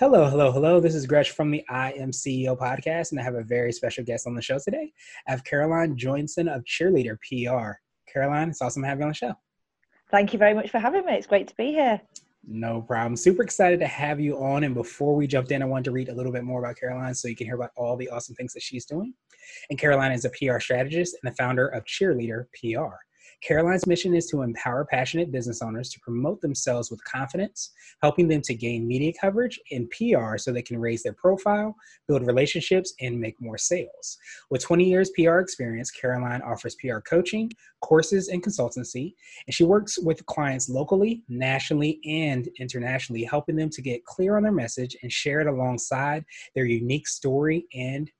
Hello, hello, hello. This is Gresh from the I Am CEO podcast, and I have a very special guest on the show today. I have Caroline Joinson of Cheerleader PR. Caroline, it's awesome to have you on the show. Thank you very much for having me. It's great to be here. No problem. Super excited to have you on. And before we jumped in, I wanted to read a little bit more about Caroline so you can hear about all the awesome things that she's doing. And Caroline is a PR strategist and the founder of Cheerleader PR. Caroline's mission is to empower passionate business owners to promote themselves with confidence, helping them to gain media coverage and PR so they can raise their profile, build relationships, and make more sales. With 20 years PR experience, Caroline offers PR coaching, courses, and consultancy, and she works with clients locally, nationally, and internationally, helping them to get clear on their message and share it alongside their unique story and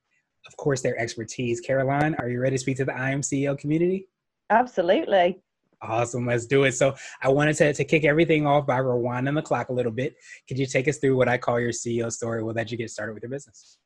of course, their expertise. Caroline, are you ready to speak to the I Am CEO community? Absolutely. Awesome. Let's do it. So I wanted to, to kick everything off by rewinding the clock a little bit. Could you take us through what I call your CEO story? We'll let you get started with your business.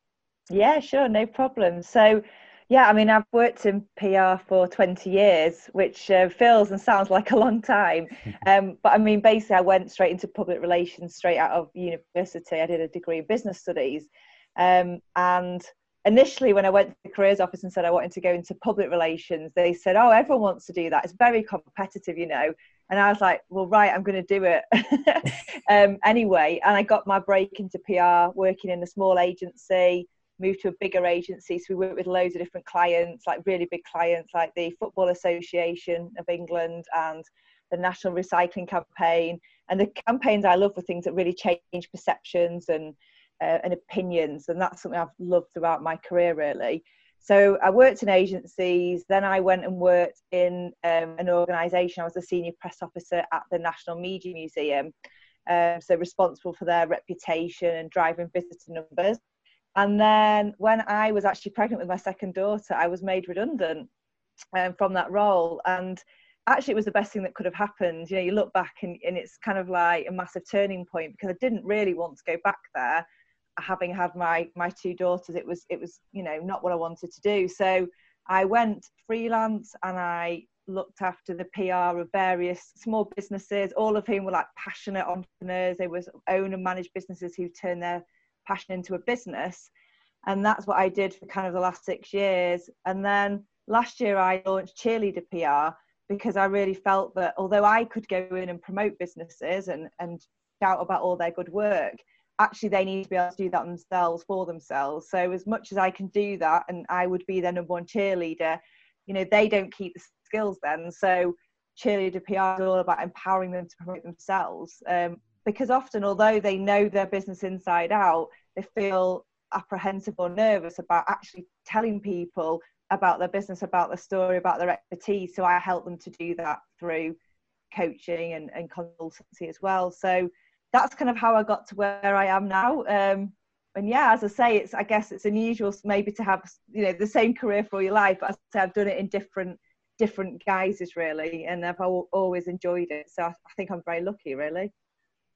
Yeah, sure. No problem. So, yeah, I mean, I've worked in PR for 20 years, which uh, feels and sounds like a long time. Um, but I mean, basically, I went straight into public relations straight out of university. I did a degree in business studies. Um, and initially when I went to the careers office and said I wanted to go into public relations, they said, "Oh, everyone wants to do that. It's very competitive, you know." And I was like, "Well, right, I'm going to do it um, anyway." And I got my break into PR, working in a small agency. Moved to a bigger agency, so we worked with loads of different clients, like really big clients, like the Football Association of England and the National Recycling Campaign. And the campaigns I love were things that really change perceptions and uh, and opinions, and that's something I've loved throughout my career, really. So I worked in agencies, then I went and worked in um, an organisation. I was a senior press officer at the National Media Museum, um, so responsible for their reputation and driving visitor numbers. And then when I was actually pregnant with my second daughter, I was made redundant um, from that role. And actually, it was the best thing that could have happened. You know, you look back and, and it's kind of like a massive turning point because I didn't really want to go back there having had my my two daughters it was it was you know not what i wanted to do. So i went freelance and i looked after the pr of various small businesses all of whom were like passionate entrepreneurs. They was own and manage businesses who turned their passion into a business. And that's what i did for kind of the last six years. And then last year i launched cheerleader pr because i really felt that although i could go in and promote businesses and and shout about all their good work actually they need to be able to do that themselves for themselves. So as much as i can do that and i would be their number one cheerleader you know they don't keep the skills then. So cheerleader pr is all about empowering them to promote themselves. Um, because often although they know their business inside out they feel apprehensive or nervous about actually telling people about their business about their story about their expertise. So i help them to do that through coaching and, and consultancy as well. So that's kind of how I got to where I am now. Um, and yeah, as I say, it's I guess it's unusual maybe to have you know the same career for your life. But as I say, I've done it in different different guises really, and I've always enjoyed it. So I, I think I'm very lucky, really.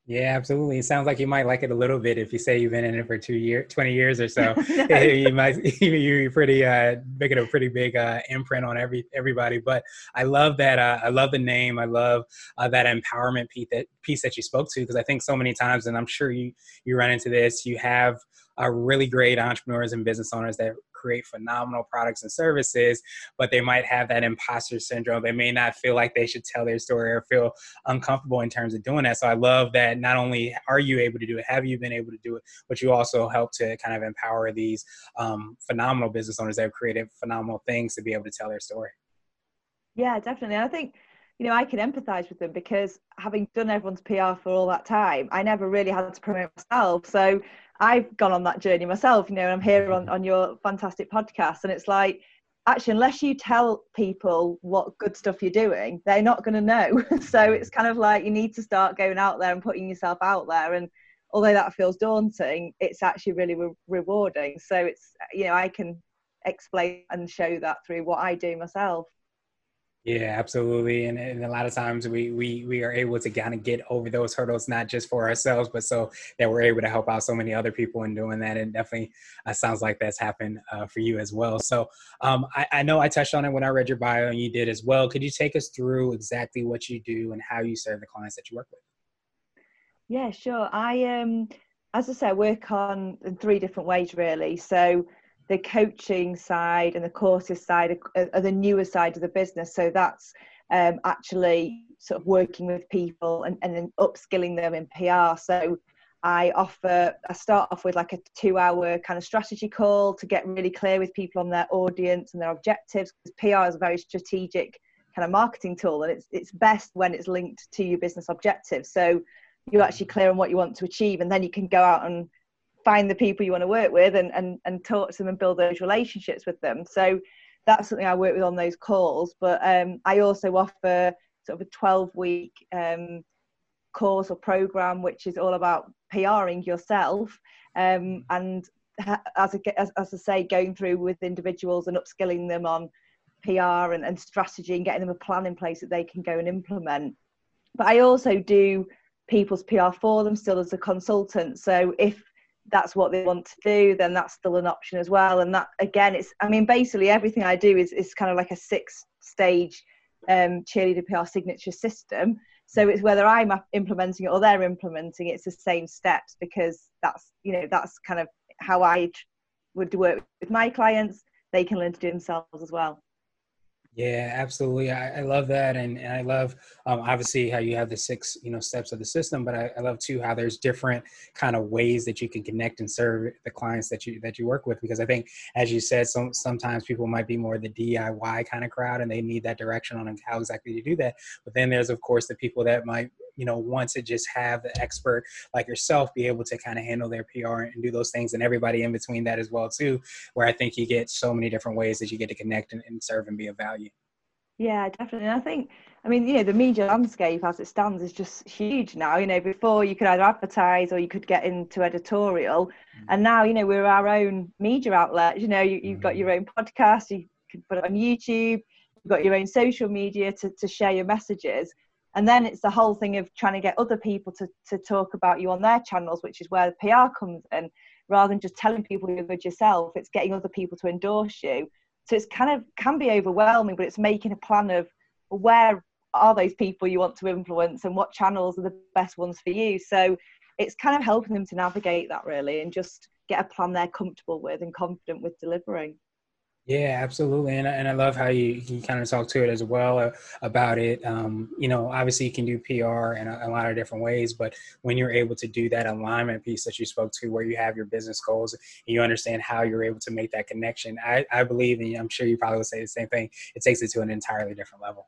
Yeah, absolutely. It sounds like you might like it a little bit if you say you've been in it for two years, 20 years or so. you might, you're pretty, uh, making a pretty big uh, imprint on every everybody. But I love that. Uh, I love the name. I love uh, that empowerment piece that, piece that you spoke to because I think so many times, and I'm sure you, you run into this, you have uh, really great entrepreneurs and business owners that create phenomenal products and services, but they might have that imposter syndrome. They may not feel like they should tell their story or feel uncomfortable in terms of doing that. So I love that not only are you able to do it, have you been able to do it, but you also help to kind of empower these um, phenomenal business owners that have created phenomenal things to be able to tell their story. Yeah, definitely. I think you know, I can empathize with them because having done everyone's PR for all that time, I never really had to promote myself. So I've gone on that journey myself, you know, and I'm here on, mm-hmm. on your fantastic podcast. And it's like, actually, unless you tell people what good stuff you're doing, they're not going to know. so mm-hmm. it's kind of like you need to start going out there and putting yourself out there. And although that feels daunting, it's actually really re- rewarding. So it's you know I can explain and show that through what I do myself. Yeah, absolutely. And, and a lot of times we, we, we are able to kind of get over those hurdles, not just for ourselves, but so that we're able to help out so many other people in doing that. And definitely uh, sounds like that's happened uh, for you as well. So um, I, I know I touched on it when I read your bio and you did as well. Could you take us through exactly what you do and how you serve the clients that you work with? Yeah, sure. I um, as I said, work on in three different ways really. So the coaching side and the courses side are, are the newer side of the business. So that's um, actually sort of working with people and, and then upskilling them in PR. So I offer, I start off with like a two hour kind of strategy call to get really clear with people on their audience and their objectives. Because PR is a very strategic kind of marketing tool and it's, it's best when it's linked to your business objectives. So you're actually clear on what you want to achieve and then you can go out and find the people you want to work with and, and, and talk to them and build those relationships with them. So that's something I work with on those calls. But um, I also offer sort of a 12 week um, course or program, which is all about PRing yourself. Um, and as I, as, as I say, going through with individuals and upskilling them on PR and, and strategy and getting them a plan in place that they can go and implement. But I also do people's PR for them still as a consultant. So if that's what they want to do, then that's still an option as well. And that again, it's I mean, basically everything I do is is kind of like a six stage um, cheerleader PR signature system. So it's whether I'm implementing it or they're implementing it, it's the same steps because that's you know that's kind of how I would work with my clients. They can learn to do themselves as well. Yeah, absolutely. I, I love that, and, and I love um, obviously how you have the six you know steps of the system, but I, I, love too how there's different kind of ways that you can connect and serve the clients that you that you work with. Because I think, as you said, some sometimes people might be more the DIY kind of crowd, and they need that direction on how exactly to do that. But then there's of course the people that might you know want to just have the expert like yourself be able to kind of handle their pr and do those things and everybody in between that as well too where i think you get so many different ways that you get to connect and, and serve and be of value. Yeah definitely. And i think i mean you know the media landscape as it stands is just huge now. You know before you could either advertise or you could get into editorial mm-hmm. and now you know we're our own media outlet. You know you, have mm-hmm. got your own podcast you can put it on youtube you've got your own social media to, to share your messages and then it's the whole thing of trying to get other people to, to talk about you on their channels which is where the pr comes in rather than just telling people you're good yourself it's getting other people to endorse you. So it's kind of can be overwhelming but it's making a plan of where are those people you want to influence and what channels are the best ones for you? So it's kind of helping them to navigate that really and just get a plan they're comfortable with and confident with delivering yeah, absolutely, and and I love how you, you kind of talk to it as well uh, about it. Um, you know, obviously you can do PR in a, a, lot of different ways, but when you're able to do that alignment piece that you spoke to, where you have your business goals and you understand how you're able to make that connection, I, I believe, and I'm sure you probably would say the same thing. It takes it to an entirely different level.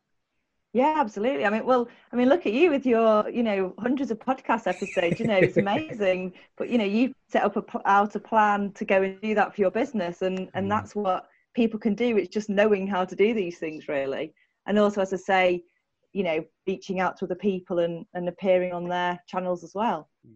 Yeah, absolutely. I mean, well, I mean, look at you with your, you know, hundreds of podcast episodes. You know, it's amazing. but you know, you set up a out a plan to go and do that for your business, and and mm. that's what people can do. It's just knowing how to do these things, really. And also, as I say, you know, reaching out to other people and, and appearing on their channels as well. Hmm.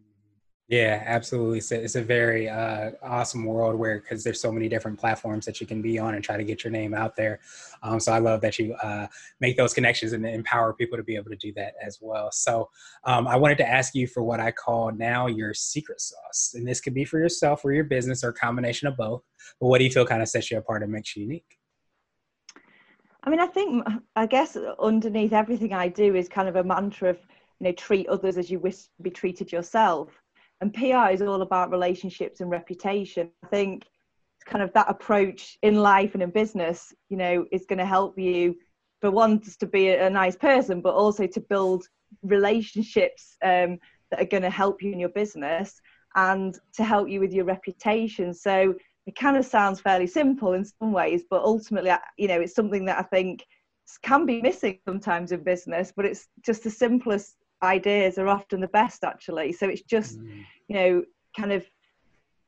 Yeah, absolutely. It's a, it's a very uh, awesome world where because there's so many different platforms that you can be on and try to get your name out there. Um, so I love that you uh, make those connections and empower people to be able to do that as well. So um, I wanted to ask you for what I call now your secret sauce, and this could be for yourself or your business or a combination of both. But what do you feel kind of sets you apart and makes you unique? I mean, I think I guess underneath everything I do is kind of a mantra of you know treat others as you wish to be treated yourself and PR is all about relationships and reputation. I think kind of that approach in life and in business, you know, is going to help you for one just to be a, nice person, but also to build relationships um, that are going to help you in your business and to help you with your reputation. So it kind of sounds fairly simple in some ways, but ultimately, you know, it's something that I think can be missing sometimes in business, but it's just the simplest ideas are often the best actually so it's just mm. you know kind of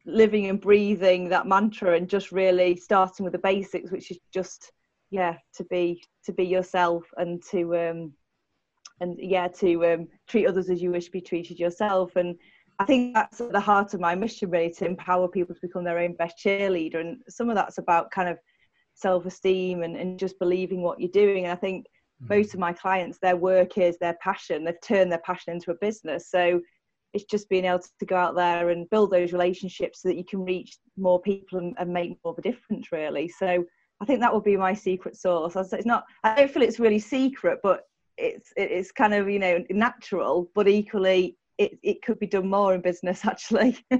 living and breathing that mantra and just really starting with the basics which is just yeah to be to be yourself and to um and yeah to um treat others as you wish to be treated yourself and I think that's at the heart of my mission, really, to empower people to become their own best cheerleader. And some of that's about kind of self esteem and, and just believing what you're doing. And I think mm. most of my clients, their work is their passion. They've turned their passion into a business. So it's just being able to go out there and build those relationships so that you can reach more people and, and make more of a difference, really. So I think that would be my secret sauce. It's not. I don't feel it's really secret, but it's it's kind of you know natural, but equally it it could be done more in business actually.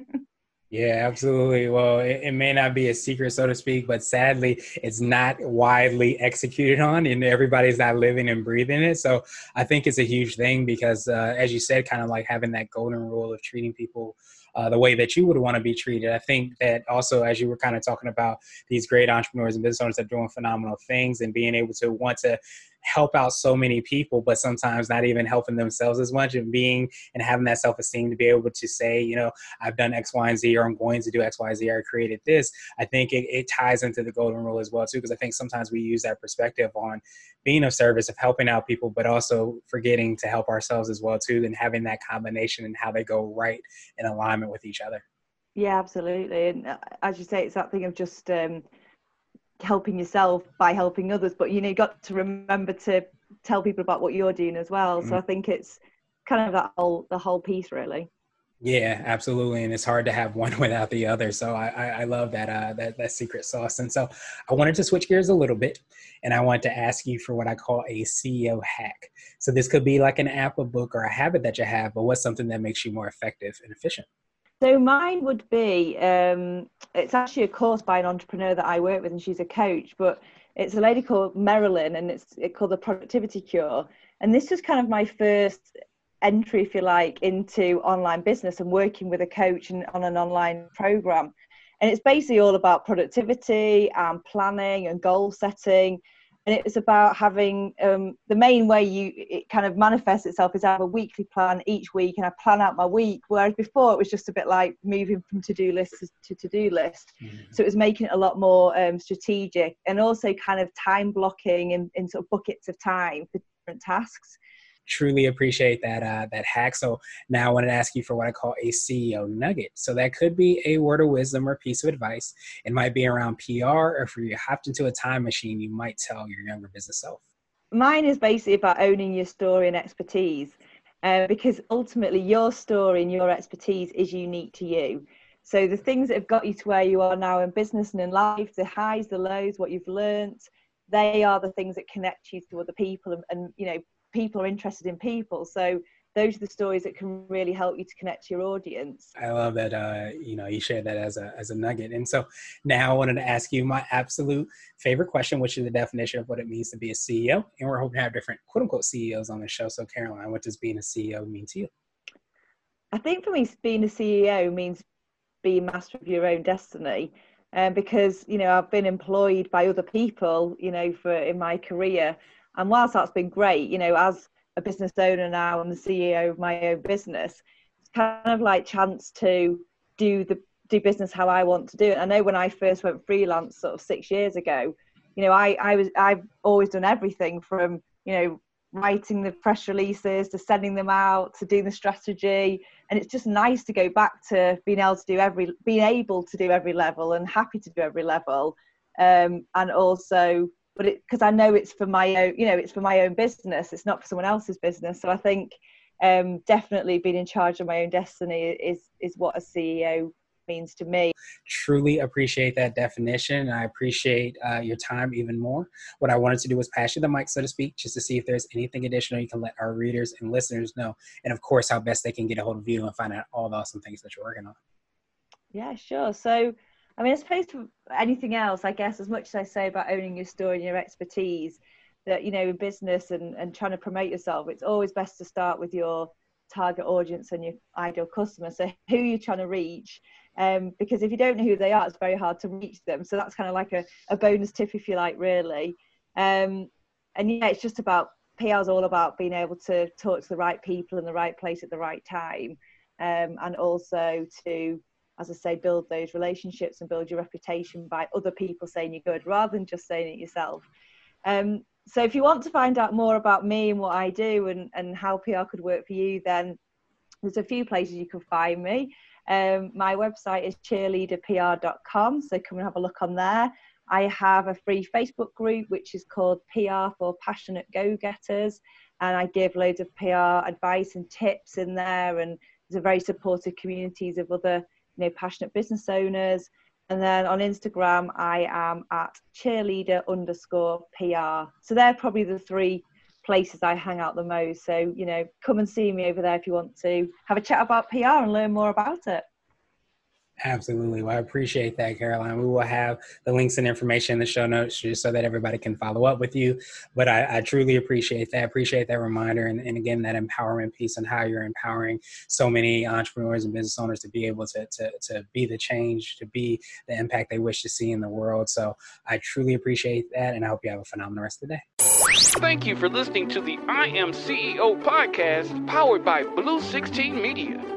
Yeah, absolutely. Well, it, it, may not be a secret, so to speak, but sadly, it's not widely executed on, and everybody's not living and breathing it. So I think it's a huge thing because, uh, as you said, kind of like having that golden rule of treating people uh, the way that you would want to be treated. I think that also, as you were kind of talking about these great entrepreneurs and business owners that are doing phenomenal things and being able to want to help out so many people, but sometimes not even helping themselves as much and being and having that self esteem to be able to say, you know, I've done X, Y, and Z, or I'm going to do X, Y, Z, or I created this. I think it, it ties into the golden rule as well, too, because I think sometimes we use that perspective on being of service, of helping out people, but also forgetting to help ourselves as well, too, and having that combination and how they go right in alignment with each other. Yeah, absolutely. And uh, as you say, it's that thing of just, um, helping yourself by helping others but you know you got to remember to tell people about what you're doing as well mm-hmm. so i think it's kind of that whole the whole piece really yeah, absolutely, and it's hard to have one without the other. So I, I, I love that uh, that that secret sauce. And so I wanted to switch gears a little bit, and I want to ask you for what I call a CEO hack. So this could be like an app, a book, or a habit that you have, but what's something that makes you more effective and efficient? So mine would be um, it's actually a course by an entrepreneur that I work with, and she's a coach. But it's a lady called Marilyn, and it's it called the Productivity Cure. And this was kind of my first entry, if you like, into online business and working with a coach and on an online program. And it's basically all about productivity and planning and goal setting and it's about having um, the main way you it kind of manifests itself is I have a weekly plan each week and I plan out my week. Whereas before it was just a bit like moving from to-do list to to-do list. Mm-hmm. so it was making it a lot more um, strategic and also kind of time blocking in, in sort of buckets of time for different tasks truly appreciate that uh, that hack. So now I want to ask you for what I call a CEO nugget. So that could be a word of wisdom or piece of advice. It might be around PR, or if you hopped into a time machine, you might tell your younger business self. Mine is basically about owning your story and expertise, uh, because ultimately your story and your expertise is unique to you. So the things that have got you to where you are now in business and in life, the highs, the lows, what you've learned, they are the things that connect you to other people and, and you know people are interested in people. So those are the stories that can really help you to connect to your audience. I love that uh, you know you shared that as a as a nugget. And so now I wanted to ask you my absolute favorite question, which is the definition of what it means to be a CEO. And we're hoping to have different quote unquote CEOs on the show. So Caroline, what does being a CEO mean to you? I think for me, being a CEO means being master of your own destiny. Um, because you know I've been employed by other people, you know, for in my career, and whilst that's been great, you know, as a business owner now, I'm the CEO of my own business. It's kind of like chance to do the do business how I want to do it. I know when I first went freelance, sort of six years ago, you know, I I was I've always done everything from you know writing the press releases to sending them out to doing the strategy and it's just nice to go back to being able to do every being able to do every level and happy to do every level um, and also but it because I know it's for my own, you know, it's for my own business. It's not for someone else's business. So I think um, definitely being in charge of my own destiny is is what a CEO means to me. Truly appreciate that definition. I appreciate uh, your time even more. What I wanted to do was pass you the mic, so to speak, just to see if there's anything additional you can let our readers and listeners know, and of course, how best they can get a hold of you and find out all the awesome things that you're working on. Yeah, sure. So I mean, as opposed to anything else, I guess, as much as I say about owning your story and your expertise, that, you know, in business and, and trying to promote yourself, it's always best to start with your target audience and your ideal customer. So, who you're trying to reach. Um, because if you don't know who they are, it's very hard to reach them. So, that's kind of like a, a bonus tip, if you like, really. Um, and yeah, it's just about PR is all about being able to talk to the right people in the right place at the right time. Um, and also to as I say, build those relationships and build your reputation by other people saying you're good rather than just saying it yourself. Um, so if you want to find out more about me and what I do and, and how PR could work for you, then there's a few places you can find me. Um, my website is cheerleaderpr.com, so come and have a look on there. I have a free Facebook group which is called PR for Passionate Go Getters, and I give loads of PR advice and tips in there. And there's a very supportive communities of other, you know, passionate business owners. And then on Instagram, I am at cheerleader underscore PR. So they're probably the three places I hang out the most. So, you know, come and see me over there if you want to have a chat about PR and learn more about it. Absolutely. Well, I appreciate that, Caroline. We will have the links and information in the show notes just so that everybody can follow up with you. But I, I truly appreciate that. Appreciate that reminder. And, and, again, that empowerment piece and how you're empowering so many entrepreneurs and business owners to be able to, to, to be the change, to be the impact they wish to see in the world. So I truly appreciate that. And I hope you have a phenomenal rest of the day. Thank you for listening to the I Am CEO podcast powered by Blue 16 Media.